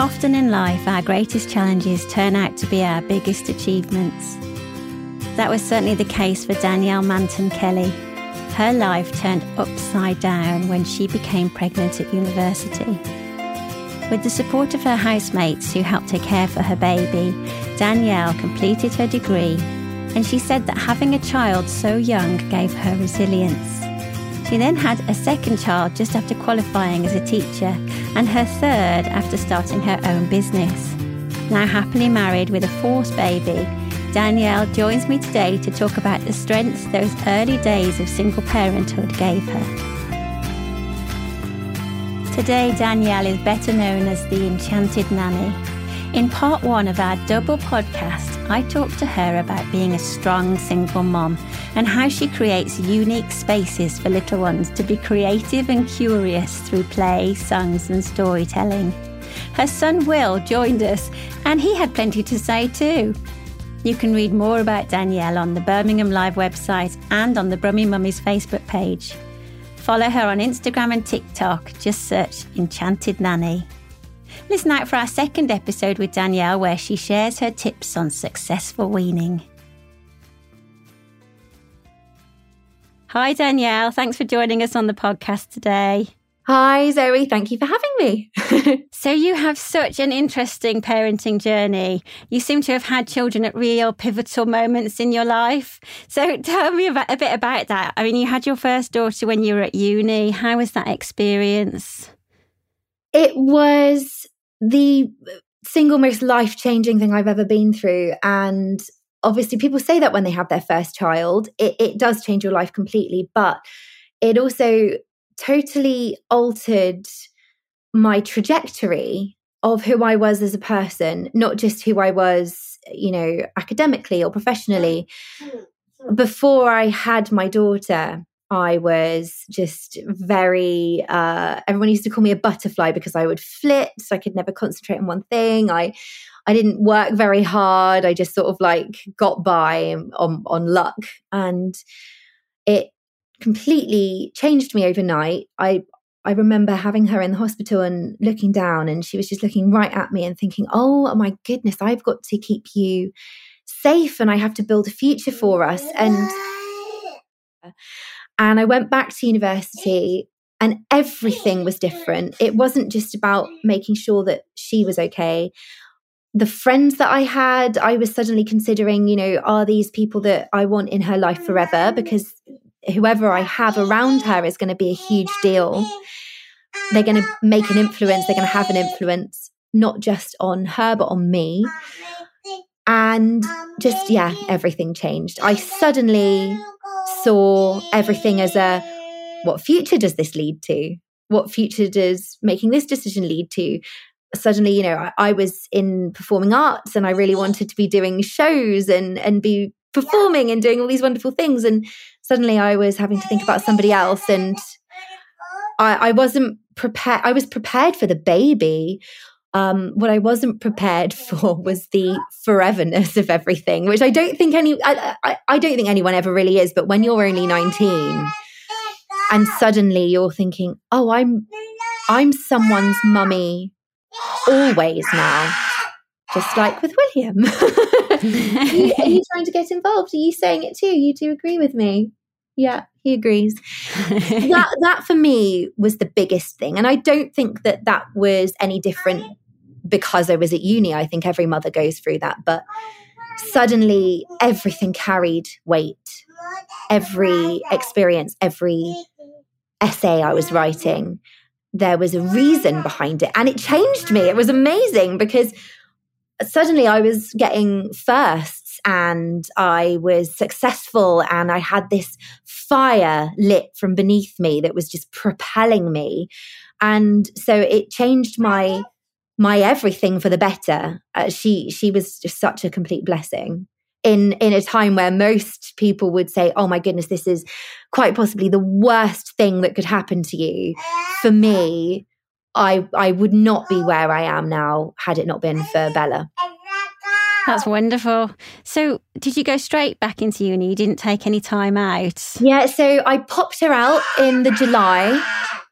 Often in life, our greatest challenges turn out to be our biggest achievements. That was certainly the case for Danielle Manton Kelly. Her life turned upside down when she became pregnant at university. With the support of her housemates who helped her care for her baby, Danielle completed her degree, and she said that having a child so young gave her resilience. She then had a second child just after qualifying as a teacher, and her third after starting her own business. Now happily married with a fourth baby, Danielle joins me today to talk about the strengths those early days of single parenthood gave her. Today, Danielle is better known as the Enchanted Nanny. In part one of our double podcast, I talked to her about being a strong single mom and how she creates unique spaces for little ones to be creative and curious through play, songs, and storytelling. Her son Will joined us, and he had plenty to say too. You can read more about Danielle on the Birmingham Live website and on the Brummie Mummies Facebook page. Follow her on Instagram and TikTok, just search Enchanted Nanny. Listen out for our second episode with Danielle, where she shares her tips on successful weaning. Hi, Danielle. Thanks for joining us on the podcast today. Hi, Zoe. Thank you for having me. so, you have such an interesting parenting journey. You seem to have had children at real pivotal moments in your life. So, tell me about, a bit about that. I mean, you had your first daughter when you were at uni. How was that experience? It was the single most life changing thing I've ever been through. And obviously, people say that when they have their first child, it, it does change your life completely. But it also totally altered my trajectory of who I was as a person, not just who I was, you know, academically or professionally. Mm, mm. Before I had my daughter, I was just very, uh, everyone used to call me a butterfly because I would flit. So I could never concentrate on one thing. I, I didn't work very hard. I just sort of like got by on, on luck. And it completely changed me overnight. I, I remember having her in the hospital and looking down, and she was just looking right at me and thinking, oh my goodness, I've got to keep you safe and I have to build a future for us. And and I went back to university and everything was different. It wasn't just about making sure that she was okay. The friends that I had, I was suddenly considering, you know, are these people that I want in her life forever? Because whoever I have around her is going to be a huge deal. They're going to make an influence, they're going to have an influence, not just on her, but on me. And just, yeah, everything changed. I suddenly saw everything as a what future does this lead to? What future does making this decision lead to? Suddenly, you know, I, I was in performing arts and I really wanted to be doing shows and and be performing and doing all these wonderful things. And suddenly I was having to think about somebody else and I, I wasn't prepared. I was prepared for the baby. Um, what I wasn't prepared for was the foreverness of everything, which I don't think any I, I, I don't think anyone ever really is. But when you're only 19 and suddenly you're thinking, oh, I'm I'm someone's mummy always now, just like with William. are, you, are you trying to get involved? Are you saying it too? You do agree with me? Yeah, he agrees. that that for me was the biggest thing, and I don't think that that was any different because I was at uni. I think every mother goes through that, but suddenly everything carried weight. Every experience, every essay I was writing, there was a reason behind it, and it changed me. It was amazing because suddenly I was getting first and I was successful and I had this fire lit from beneath me that was just propelling me. And so it changed my my everything for the better. Uh, she she was just such a complete blessing in in a time where most people would say, "Oh my goodness, this is quite possibly the worst thing that could happen to you." For me, I I would not be where I am now had it not been for Bella. That's wonderful. So, did you go straight back into uni? You didn't take any time out? Yeah, so I popped her out in the July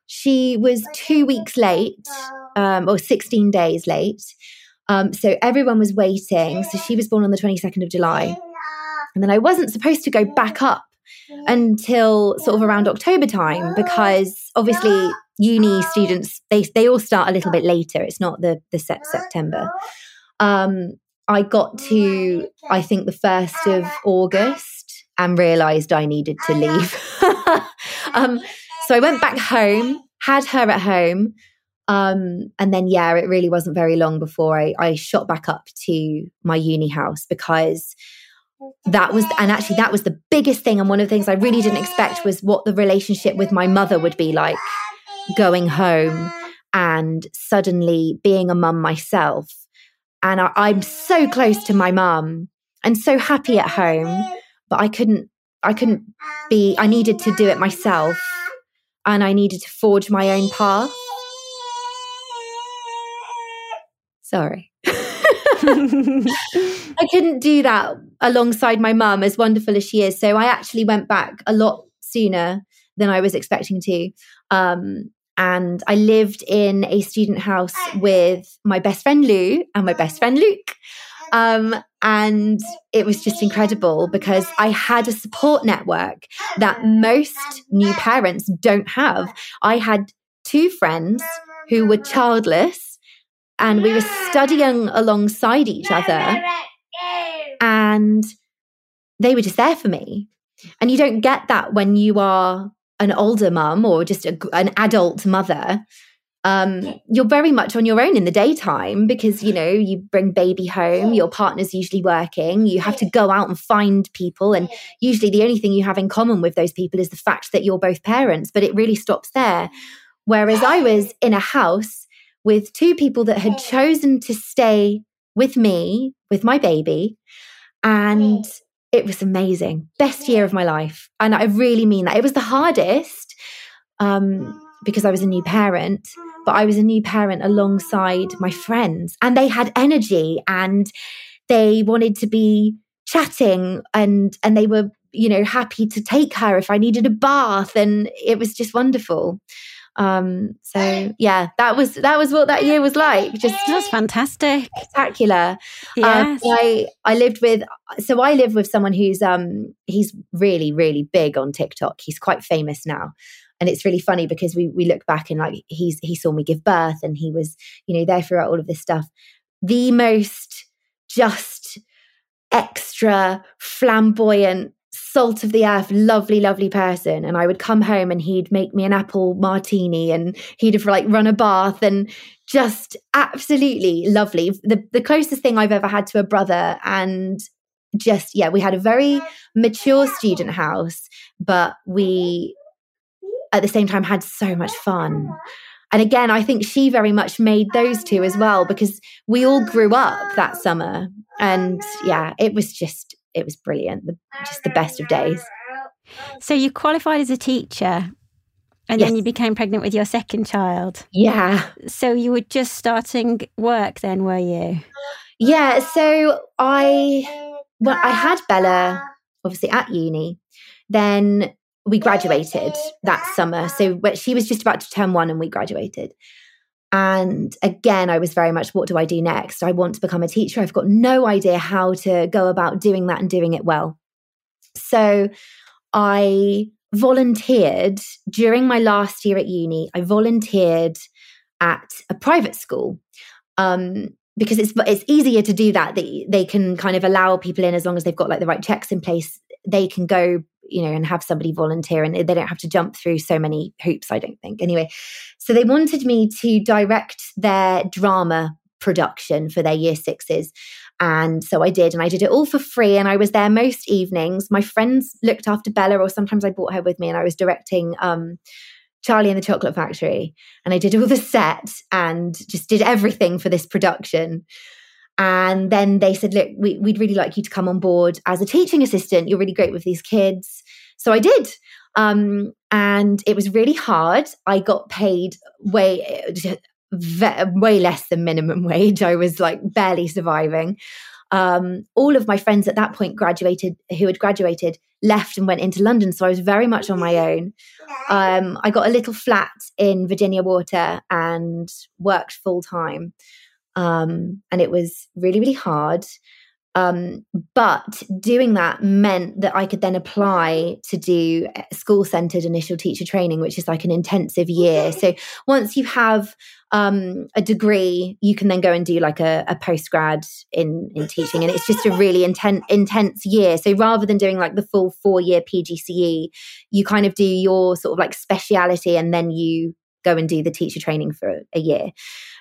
she was two weeks late, um, or 16 days late. Um, so everyone was waiting. So she was born on the 22nd of July. And then I wasn't supposed to go back up until sort of around October time because obviously uni students they they all start a little bit later. It's not the the set September. Um, I got to I think the first of August and realised I needed to leave. um, so I went back home, had her at home. Um, and then, yeah, it really wasn't very long before I, I shot back up to my uni house because that was, and actually, that was the biggest thing. And one of the things I really didn't expect was what the relationship with my mother would be like going home and suddenly being a mum myself. And I, I'm so close to my mum and so happy at home, but I couldn't, I couldn't be, I needed to do it myself and I needed to forge my own path. Sorry. I couldn't do that alongside my mum, as wonderful as she is. So I actually went back a lot sooner than I was expecting to. Um, and I lived in a student house with my best friend Lou and my best friend Luke. Um, and it was just incredible because I had a support network that most new parents don't have. I had two friends who were childless and we were studying alongside each other and they were just there for me. And you don't get that when you are an older mum or just a, an adult mother um, you're very much on your own in the daytime because you know you bring baby home your partner's usually working you have to go out and find people and usually the only thing you have in common with those people is the fact that you're both parents but it really stops there. Whereas i was in a house with two people that had chosen to stay with me with my baby and it was amazing. Best year of my life. And i really mean that. It was the hardest um, because i was a new parent but I was a new parent alongside my friends and they had energy and they wanted to be chatting and and they were you know happy to take her if I needed a bath and it was just wonderful um so yeah that was that was what that year was like. Just that's fantastic. Spectacular. Um, yes. Um, i i lived with so i live with someone who's um he's really really big on tiktok. He's quite famous now. And it's really funny because we we look back and like he's he saw me give birth and he was you know there throughout all of this stuff. The most just extra flamboyant salt of the earth lovely lovely person and i would come home and he'd make me an apple martini and he'd have like run a bath and just absolutely lovely the the closest thing i've ever had to a brother and just yeah we had a very mature student house but we at the same time had so much fun. And again, I think she very much made those two as well because we all grew up that summer. And yeah, it was just, it was brilliant. The, just the best of days. So you qualified as a teacher and yes. then you became pregnant with your second child. Yeah. So you were just starting work then, were you? Yeah. So I, well, I had Bella obviously at uni. Then we graduated that summer. So she was just about to turn one and we graduated. And again, I was very much, what do I do next? I want to become a teacher. I've got no idea how to go about doing that and doing it well. So I volunteered during my last year at uni. I volunteered at a private school. Um, because it's it's easier to do that. They they can kind of allow people in as long as they've got like the right checks in place. They can go you know, and have somebody volunteer and they don't have to jump through so many hoops, I don't think. Anyway, so they wanted me to direct their drama production for their year sixes. And so I did, and I did it all for free. And I was there most evenings. My friends looked after Bella, or sometimes I brought her with me, and I was directing um, Charlie and the Chocolate Factory. And I did all the set and just did everything for this production. And then they said, look, we, would really like you to come on board as a teaching assistant. You're really great with these kids. So I did. Um, and it was really hard. I got paid way, way less than minimum wage. I was like barely surviving. Um, all of my friends at that point graduated, who had graduated, left and went into London. So I was very much on my own. Um, I got a little flat in Virginia Water and worked full time. Um, and it was really, really hard. Um, but doing that meant that I could then apply to do school centered initial teacher training, which is like an intensive year. So once you have um, a degree, you can then go and do like a, a postgrad in in teaching, and it's just a really intense intense year. So rather than doing like the full four year PGCE, you kind of do your sort of like speciality, and then you go and do the teacher training for a year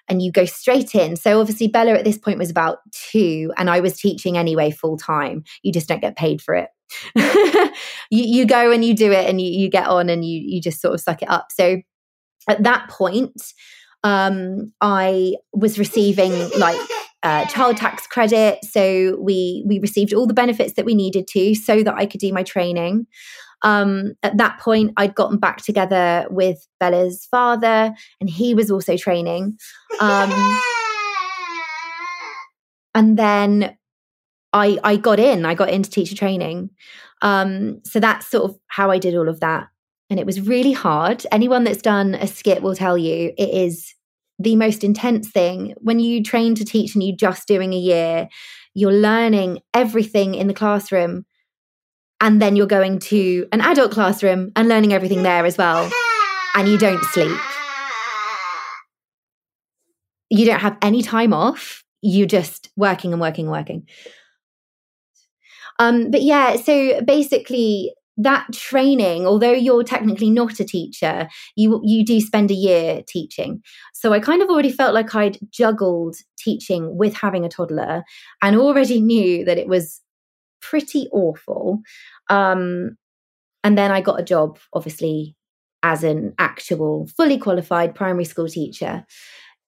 and you go straight in. So obviously Bella at this point was about two and I was teaching anyway full time. You just don't get paid for it. you, you go and you do it and you, you get on and you, you just sort of suck it up. So at that point, um, I was receiving like uh, child tax credit. So we we received all the benefits that we needed to so that I could do my training. Um, at that point, I'd gotten back together with Bella's father, and he was also training. Um, and then I I got in. I got into teacher training. Um, so that's sort of how I did all of that, and it was really hard. Anyone that's done a SCITT will tell you it is the most intense thing when you train to teach and you're just doing a year. You're learning everything in the classroom and then you're going to an adult classroom and learning everything there as well. And you don't sleep. You don't have any time off. You're just working and working and working. Um but yeah so basically that training although you're technically not a teacher you you do spend a year teaching. So i kind of already felt like i'd juggled teaching with having a toddler and already knew that it was pretty awful. Um, and then I got a job, obviously, as an actual fully qualified primary school teacher.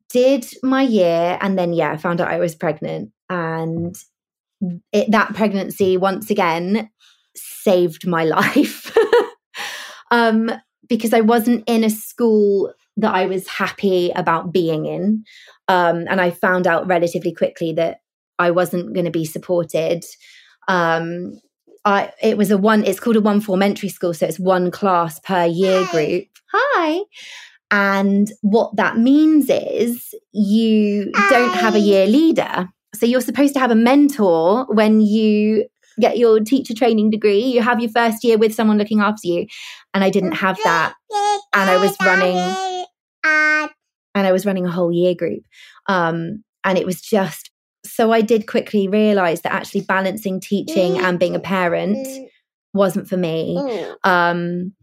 Did my year, and then, yeah, I found out I was pregnant. And it, that pregnancy, once again, saved my life. um, because I wasn't in a school that I was happy about being in. Um, and I found out relatively quickly that I wasn't going to be supported um, I, it was a one, it's called a one form entry school. So it's one class per year Hi. group. Hi. And what that means is you Hi. don't have a year leader. So you're supposed to have a mentor when you get your teacher training degree. You have your first year with someone looking after you. And I didn't have that. And I was running and I was running a whole year group. Um, and it was just so I did quickly realize that actually balancing teaching mm. and being a parent mm. wasn't for me. Mm. Um,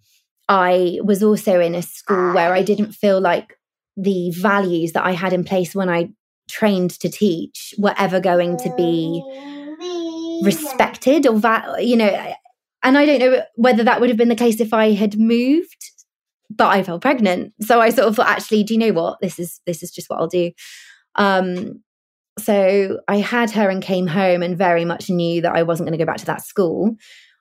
I was also in a school where I didn't feel like the values that I had in place when I trained to teach were ever going to be respected or va- you know and I don't know whether that would have been the case if I had moved but I fell pregnant so I sort of thought actually do you know what this is this is just what I'll do um so I had her and came home and very much knew that I wasn't going to go back to that school.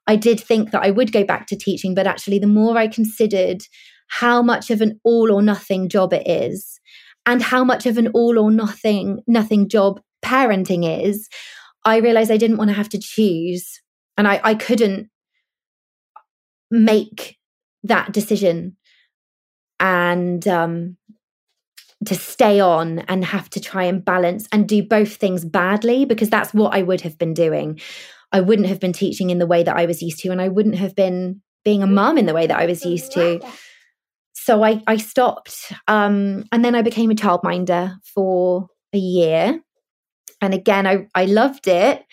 I did think that I would go back to teaching, but actually, the more I considered how much of an all or nothing job it is, and how much of an all or nothing nothing job parenting is, I realized I didn't want to have to choose, and I, I couldn't make that decision. And um, to stay on and have to try and balance and do both things badly because that's what I would have been doing. I wouldn't have been teaching in the way that I was used to, and I wouldn't have been being a mum in the way that I was used to. So I, I stopped. Um, and then I became a childminder for a year. And again, I, I loved it,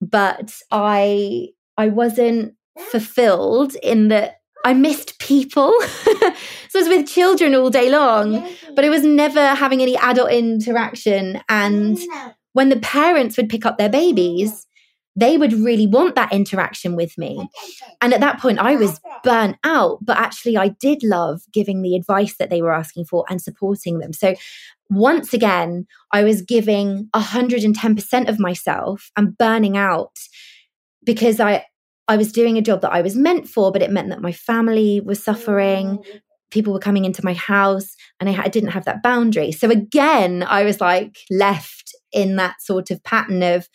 but I I wasn't fulfilled in that I missed people. so I was with children all day long, but it was never having any adult interaction. And when the parents would pick up their babies, they would really want that interaction with me. And at that point, I was burnt out, but actually, I did love giving the advice that they were asking for and supporting them. So, once again, I was giving 110% of myself and burning out because I, I was doing a job that I was meant for, but it meant that my family was suffering. Mm. People were coming into my house and I, I didn't have that boundary. So again, I was like left in that sort of pattern of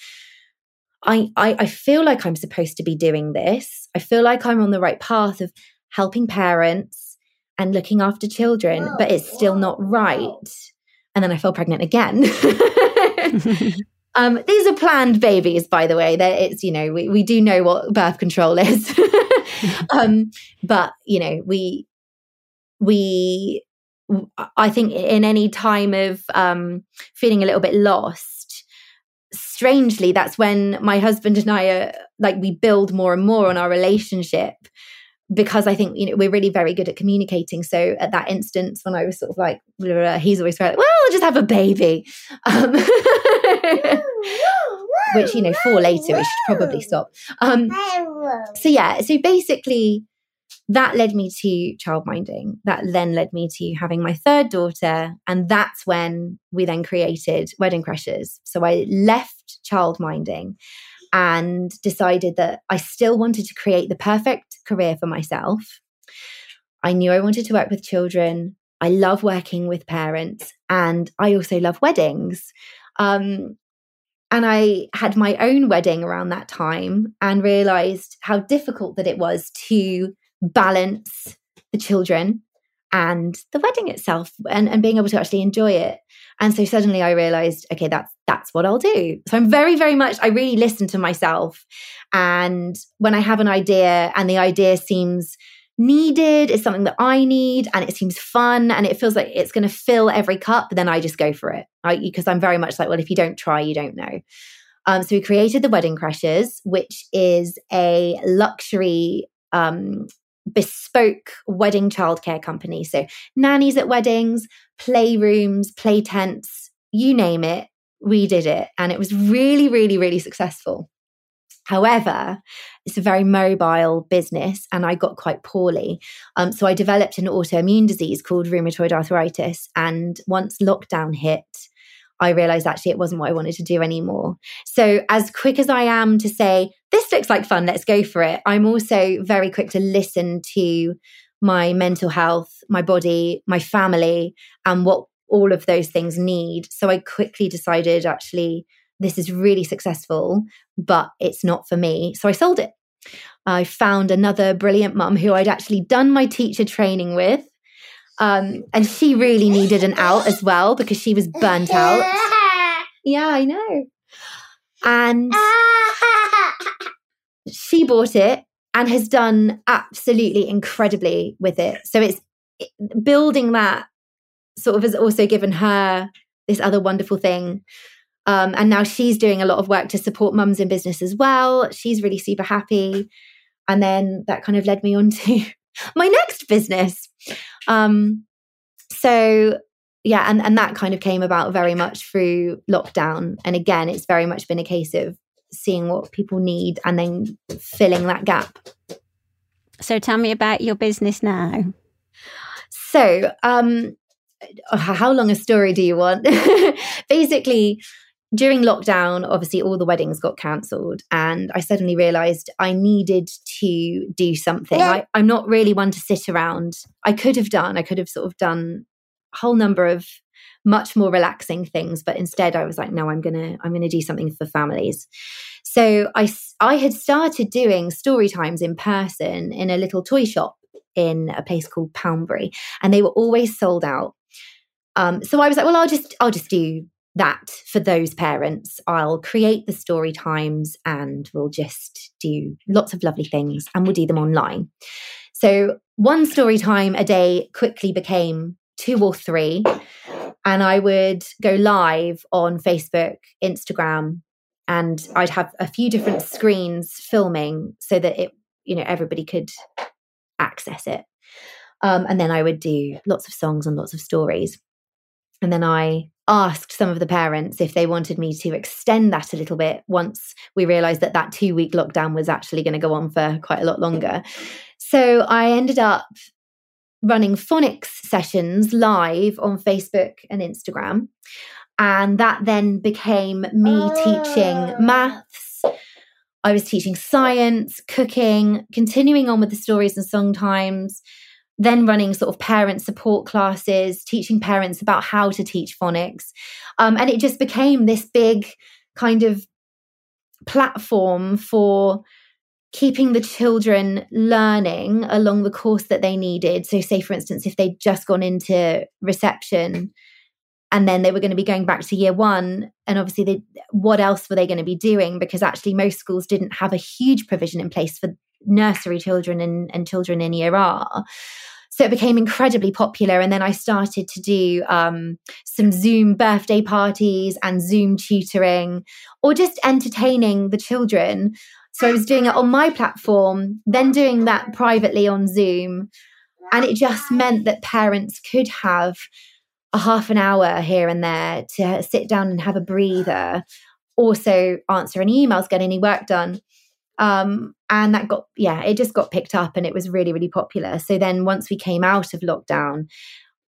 I, I, I feel like I'm supposed to be doing this. I feel like I'm on the right path of helping parents and looking after children, but it's still not right. And then I fell pregnant again. um, these are planned babies, by the way. It's you know we, we do know what birth control is, um, but you know we we I think in any time of um, feeling a little bit lost, strangely, that's when my husband and I are like we build more and more on our relationship because I think you know we're really very good at communicating. So at that instance, when I was sort of like, blah, blah, he's always like, "Well, I'll just have a baby," um, which you know, four later, we should probably stop. Um, so yeah, so basically, that led me to childminding. That then led me to having my third daughter. And that's when we then created Wedding Crashers. So I left childminding and decided that I still wanted to create the perfect career for myself. I knew I wanted to work with children. I love working with parents and I also love weddings. Um, and I had my own wedding around that time and realized how difficult that it was to balance the children and the wedding itself and, and being able to actually enjoy it. And so suddenly I realized, okay, that's that's what I'll do. So I'm very, very much, I really listen to myself. And when I have an idea and the idea seems needed, is something that I need, and it seems fun and it feels like it's going to fill every cup, then I just go for it. Because I'm very much like, well, if you don't try, you don't know. Um, so we created the Wedding Crashers, which is a luxury um, bespoke wedding childcare company. So, nannies at weddings, playrooms, play tents, you name it, we did it. And it was really, really, really successful. However, it's a very mobile business and I got quite poorly. Um, so I developed an autoimmune disease called rheumatoid arthritis. And once lockdown hit, I realized actually it wasn't what I wanted to do anymore. So, as quick as I am to say, this looks like fun, let's go for it, I'm also very quick to listen to my mental health, my body, my family, and what all of those things need. So, I quickly decided actually, this is really successful, but it's not for me. So, I sold it. I found another brilliant mum who I'd actually done my teacher training with um, and she really needed an out as well because she was burnt out. Yeah, I know. And she bought it and has done absolutely incredibly with it. So it's building that sort of has also given her this other wonderful thing. Um, and now she's doing a lot of work to support mums in business as well. She's really super happy. And then that kind of led me on to my next business. Um, so yeah, and, and that kind of came about very much through lockdown. And again, it's very much been a case of seeing what people need and then filling that gap. So tell me about your business now. So, um, how long a story do you want? Basically, during lockdown, obviously all the weddings got cancelled, and I suddenly realised I needed to do something. I, I'm not really one to sit around. I could have done, I could have sort of done a whole number of much more relaxing things, but instead I was like, no, I'm gonna, I'm gonna do something for families. So I, I had started doing story times in person in a little toy shop in a place called Poundbury, and they were always sold out. Um, so I was like, well, I'll just, I'll just do that for those parents. I'll create the story times and we'll just do lots of lovely things and we'll do them online. So, one story time a day quickly became two or three. And I would go live on Facebook, Instagram, and I'd have a few different screens filming so that it, you know, everybody could access it. Um, and then I would do lots of songs and lots of stories. And then I asked some of the parents if they wanted me to extend that a little bit once we realized that that two week lockdown was actually going to go on for quite a lot longer. So I ended up running phonics sessions live on Facebook and Instagram. And that then became me teaching maths. I was teaching science, cooking, continuing on with the stories and song times then running sort of parent support classes, teaching parents about how to teach phonics. Um, and it just became this big kind of platform for keeping the children learning along the course that they needed. So, say, for instance, if they'd just gone into reception and then they were going to be going back to year one, and obviously, they, what else were they going to be doing? Because actually, most schools didn't have a huge provision in place for nursery children and, and children in year R. So it became incredibly popular. And then I started to do um, some Zoom birthday parties and Zoom tutoring or just entertaining the children so I was doing it on my platform, then doing that privately on Zoom. And it just meant that parents could have a half an hour here and there to sit down and have a breather, also answer any emails, get any work done. Um, and that got, yeah, it just got picked up and it was really, really popular. So then once we came out of lockdown,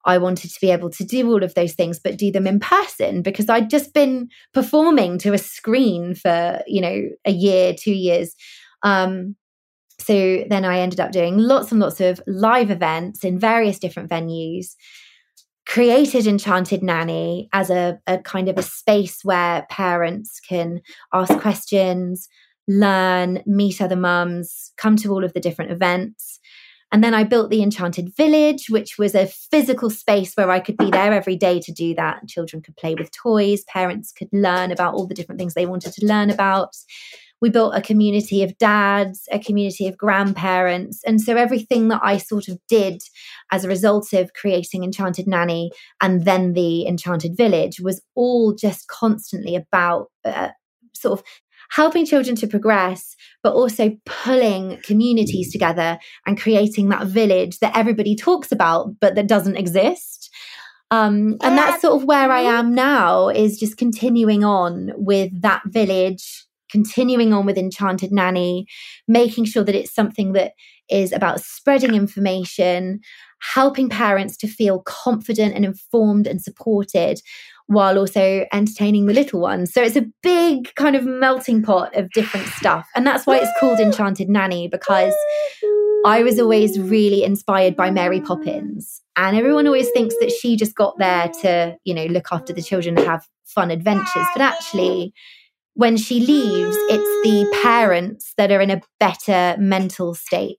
I wanted to be able to do all of those things, but do them in person because I'd just been performing to a screen for, you know, a year, two years. Um, so then I ended up doing lots and lots of live events in various different venues, created Enchanted Nanny as a, a kind of a space where parents can ask questions, learn, meet other mums, come to all of the different events. And then I built the Enchanted Village, which was a physical space where I could be there every day to do that. Children could play with toys, parents could learn about all the different things they wanted to learn about. We built a community of dads, a community of grandparents. And so everything that I sort of did as a result of creating Enchanted Nanny and then the Enchanted Village was all just constantly about uh, sort of helping children to progress, but also pulling communities together and creating that village that everybody talks about, but that doesn't exist. Um, and that's sort of where I am now, is just continuing on with that village, continuing on with Enchanted Nanny, making sure that it's something that is about spreading information, helping parents to feel confident and informed and supported while also entertaining the little ones. So it's a big kind of melting pot of different stuff. And that's why it's called Enchanted Nanny because I was always really inspired by Mary Poppins. And everyone always thinks that she just got there to, you know, look after the children and have fun adventures. But actually, when she leaves, it's the parents that are in a better mental state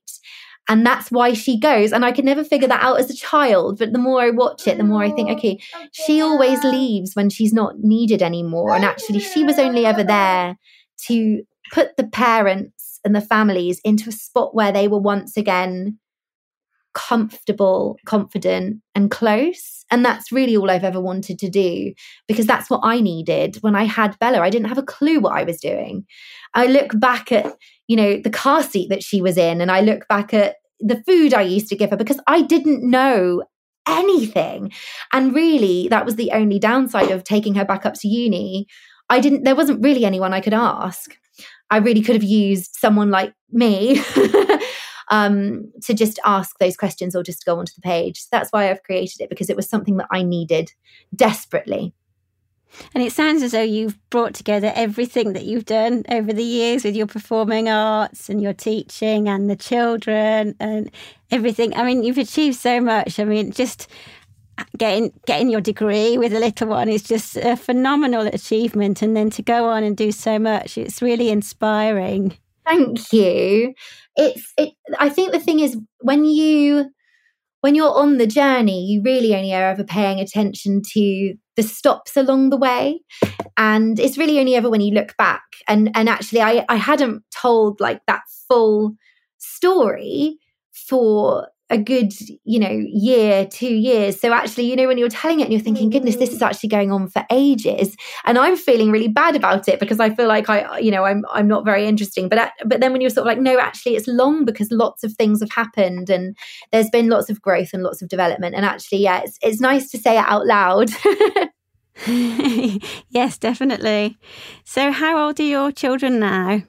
and that's why she goes and i could never figure that out as a child but the more i watch it the more i think okay she always leaves when she's not needed anymore. And actually she was only ever there to put the parents and the families into a spot where they were once again comfortable confident and close and that's really all i've ever wanted to do because that's what i needed when i had bella i didn't have a clue what i was doing i look back at you know, the car seat that she was in. And I look back at the food I used to give her because I didn't know anything. And really, that was the only downside of taking her back up to uni. I didn't, there wasn't really anyone I could ask. I really could have used someone like me um, to just ask those questions or just go onto the page. So that's why I've created it because it was something that I needed desperately. And it sounds as though you've brought together everything that you've done over the years with your performing arts and your teaching and the children and everything. I mean, you've achieved so much. I mean, just getting getting your degree with a little one is just a phenomenal achievement and then to go on and do so much it's really inspiring thank you it's it i think the thing is when you when you're on the journey, you really only are ever paying attention to the stops along the way. And it's really only ever when you look back. And and actually I, I hadn't told like that full story for a good you know year two years. So actually you know when you're telling it and you're thinking goodness this is mm-hmm. actually going on for ages and i'm feeling really bad about it because i feel like i you know i'm i'm not very interesting. But uh, but then when you're sort of like no actually it's long because lots of things have happened and there's been lots of growth and lots of development. And actually yeah it's it's nice to say it out loud. Yes definitely. So how old are your children now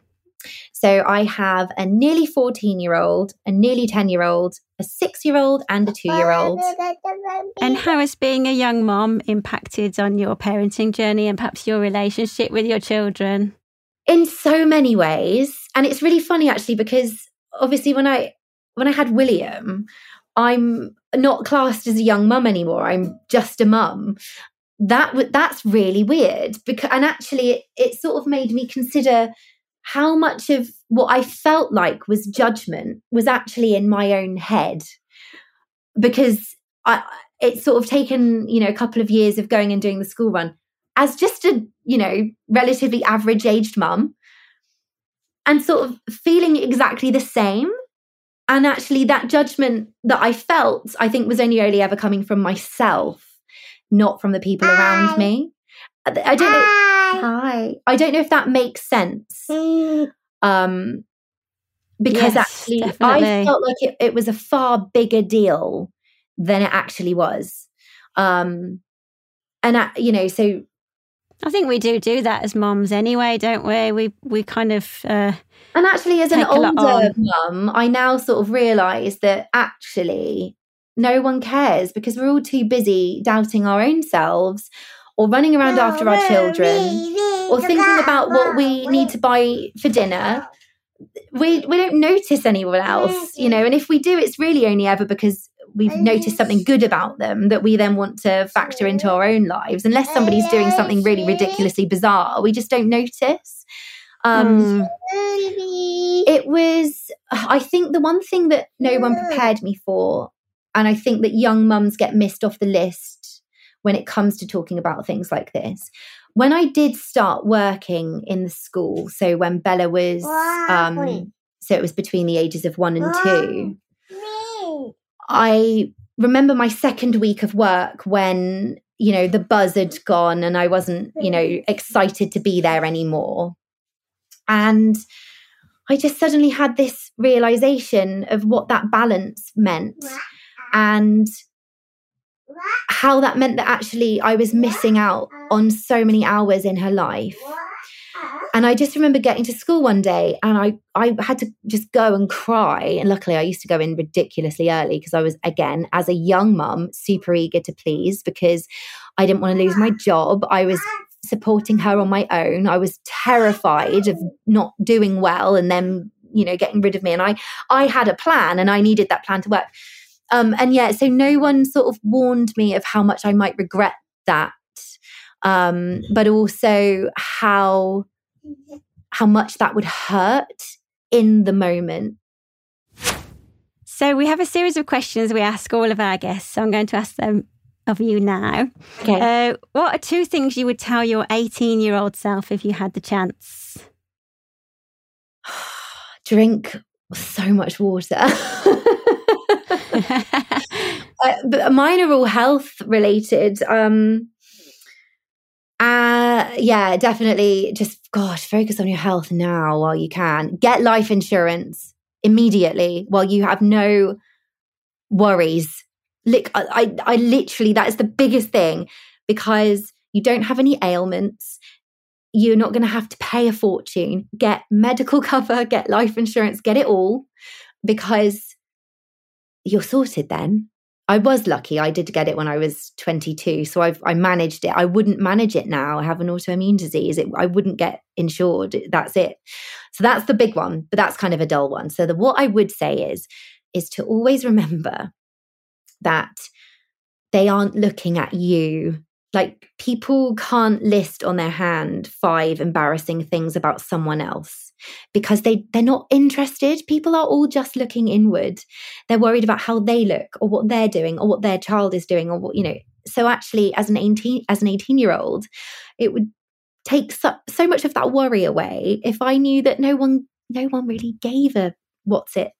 so I have a nearly 14 year old, a nearly 10 year old, a six year old, and a two year old. And how has being a young mom impacted on your parenting journey and perhaps your relationship with your children? In so many ways. And it's really funny actually because obviously when I when I had William, I'm not classed as a young mum anymore. I'm just a mum. that that's really weird because and actually it, it sort of made me consider how much of what I felt like was judgment was actually in my own head. Because I it's sort of taken you know a couple of years of going and doing the school run as just a you know relatively average aged mum and sort of feeling exactly the same. And actually that judgment that I felt I think was only only ever coming from myself not from the people around me. I don't know Hi. I don't know if that makes sense. Um, because yes, actually, definitely. I felt like it, it, was a far bigger deal than it actually was. Um, and I, you know, so I think we do do that as moms anyway, don't we? We we kind of uh, and actually, as an older mum, I now sort of realise that actually no one cares because we're all too busy doubting our own selves or running around after our children or thinking about what we need to buy for dinner we we don't notice anyone else you know and if we do it's really only ever because we've noticed something good about them that we then want to factor into our own lives unless somebody's doing something really ridiculously bizarre we just don't notice. Um, it was i think the one thing that no one prepared me for and i think that young mums get missed off the list when it comes to talking about things like this. When I did start working in the school, so when Bella was, um, so it was between the ages of one and two, I remember my second week of work when, you know, the buzz had gone and I wasn't, you know, excited to be there anymore. And I just suddenly had this realization of what that balance meant. And how that meant that actually I was missing out on so many hours in her life. And I just remember getting to school one day and I, I had to just go and cry. And luckily, I used to go in ridiculously early because I was, again, as a young mum, super eager to please because I didn't want to lose my job. I was supporting her on my own. I was terrified of not doing well and then, you know, getting rid of me. And I, I had a plan and I needed that plan to work. Um, and yeah, so no one sort of warned me of how much I might regret that, um, but also how how much that would hurt in the moment. So we have a series of questions we ask all of our guests. So I'm going to ask them of you now. Okay. Uh, what are two things you would tell your 18 year old self if you had the chance? Drink so much water. uh, but mine are all health related. Um, uh, yeah, definitely. Just gosh, focus on your health now while you can. Get life insurance immediately while you have no worries. Look, I, I, I literally that is the biggest thing because you don't have any ailments. You're not going to have to pay a fortune. Get medical cover, get life insurance, get it all because you're sorted then. I was lucky. I did get it when I was 22. So I've, I managed it. I wouldn't manage it now. I have an autoimmune disease. It, I wouldn't get insured. That's it. So that's the big one, but that's kind of a dull one. So the, what I would say is, is to always remember that they aren't looking at you like people can't list on their hand five embarrassing things about someone else because they they're not interested. People are all just looking inward. They're worried about how they look or what they're doing or what their child is doing or what you know. So actually as an 18 as an 18 year old it would take so, so much of that worry away if i knew that no one no one really gave a what's it.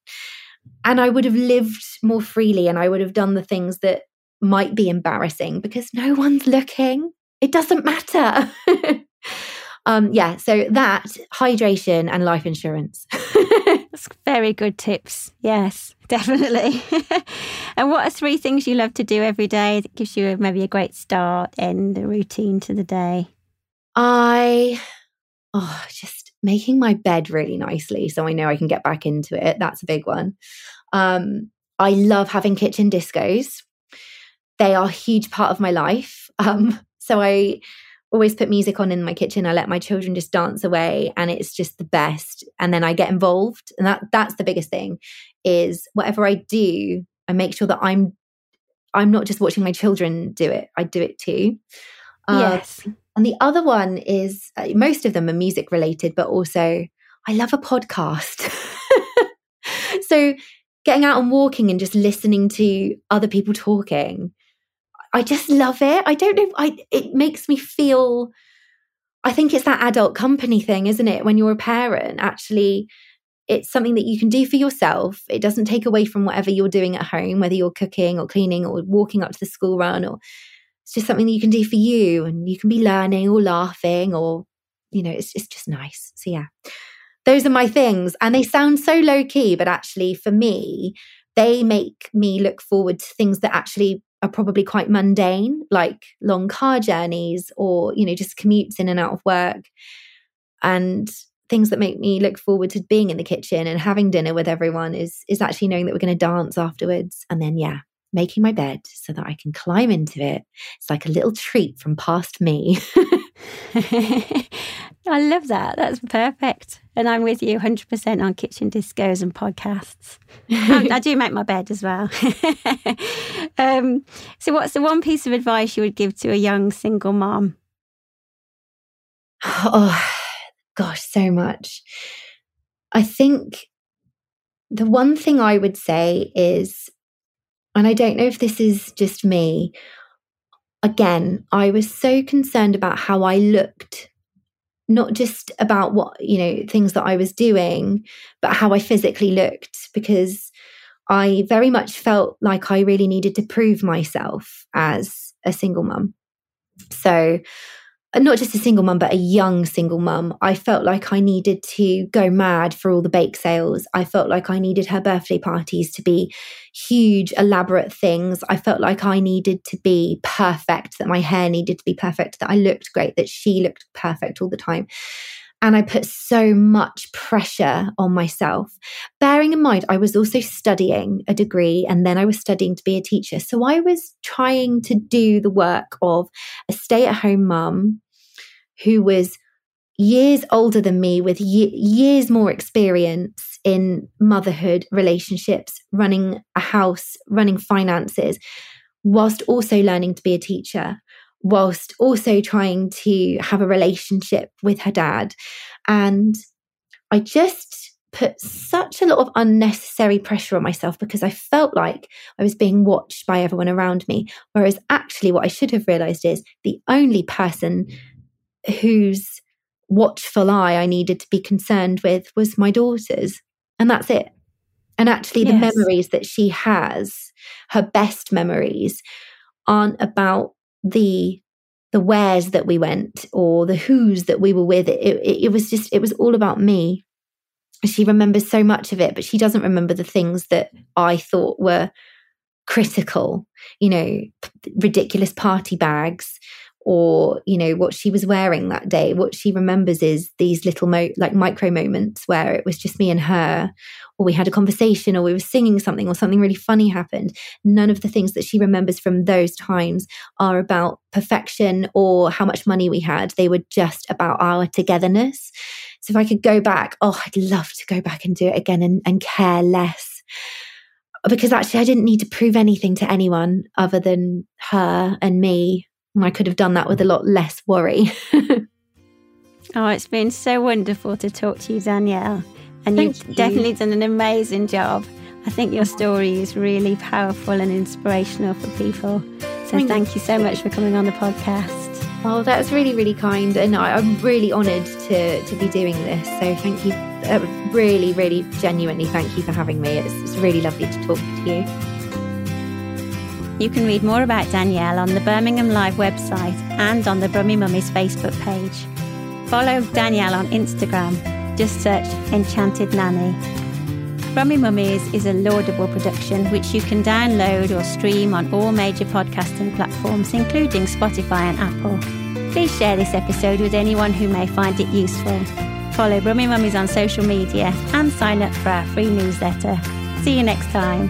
And i would have lived more freely and i would have done the things that might be embarrassing because no one's looking. It doesn't matter. um, yeah, so that hydration and life insurance. That's very good tips. Yes, definitely. and what are three things you love to do every day that gives you maybe a great start, end, a routine to the day? I, oh, just making my bed really nicely so I know I can get back into it. That's a big one. Um, I love having kitchen discos they are a huge part of my life. Um, so I always put music on in my kitchen. I let my children just dance away and it's just the best. And then I get involved. And that that's the biggest thing is whatever I do, I make sure that I'm I'm not just watching my children do it. I do it too. Um, yes. And the other one is uh, most of them are music related, but also I love a podcast. so getting out and walking and just listening to other people talking, I just love it. I don't know. I it makes me feel. I think it's that adult company thing, isn't it? When you're a parent, actually, it's something that you can do for yourself. It doesn't take away from whatever you're doing at home, whether you're cooking or cleaning or walking up to the school run, or it's just something that you can do for you, and you can be learning or laughing, or you know, it's it's just nice. So yeah, those are my things. And they sound so low key, but actually, for me, they make me look forward to things that actually are probably quite mundane, like long car journeys or, you know, just commutes in and out of work. And things that make me look forward to being in the kitchen and having dinner with everyone is is actually knowing that we're going to dance afterwards and then yeah making my bed so that i can climb into it it's like a little treat from past me I love that. That's perfect. And I'm with you 100% on kitchen discos and podcasts. I, do make my bed as well. um, so, what's the one piece of advice you would give to a young single mom? Oh, gosh, so much. I think the one thing I would say is, and I don't know if this is just me, again, I was so concerned about how I looked, not just about what, you know, things that I was doing, but how I physically looked, because I very much felt like I really needed to prove myself as a single mum. So Uh, not just a single mum, but a young single mum, I felt like I needed to go mad for all the bake sales. I felt like I needed her birthday parties to be huge, elaborate things. I felt like I needed to be perfect, that my hair needed to be perfect, that I looked great, that she looked perfect all the time. And I put so much pressure on myself. Bearing in mind, I was also studying a degree and then I was studying to be a teacher. So I was trying to do the work of a stay at home mum who was years older than me with ye- years more experience in motherhood, relationships, running a house, running finances, whilst also learning to be a teacher whilst also trying to have a relationship with her dad. And I just put such a lot of unnecessary pressure on myself because I felt like I was being watched by everyone around me. Whereas actually, what I should have realized is the only person whose watchful eye I needed to be concerned with was my daughter's. And that's it. And actually, the yes. memories that she has, her best memories, aren't about the the wheres that we went or the who's that we were with. It, it, it was just, it was all about me. She remembers so much of it, but she doesn't remember the things that I thought were critical, you know, p- ridiculous party bags or you know what she was wearing that day. What she remembers is these little mo- like micro moments where it was just me and her or we had a conversation or we were singing something or something really funny happened. None of the things that she remembers from those times are about perfection or how much money we had. They were just about our togetherness. So if i could go back oh i'd love to go back and do it again and, and care less. Because actually I didn't need to prove anything to anyone other than her and me I could have done that with a lot less worry. oh, it's been so wonderful to talk to you, Danielle. And Thank you've you. definitely done an amazing job. I think your story is really powerful and inspirational for people. So thank, thank you so much for coming on the podcast. Oh, that's really, really kind. And I, am really honoured to, to be doing this. So thank you. Uh, really, really genuinely thank you for having me. It's, it's really lovely to talk to you. You can read more about Danielle on the Birmingham Live website and on the Brummie Mummies Facebook page. Follow Danielle on Instagram. Just search Enchanted Nanny. Brummie Mummies is a laudable production which you can download or stream on all major podcasting platforms, including Spotify and Apple. Please share this episode with anyone who may find it useful. Follow Brummie Mummies on social media and sign up for our free newsletter. See you next time.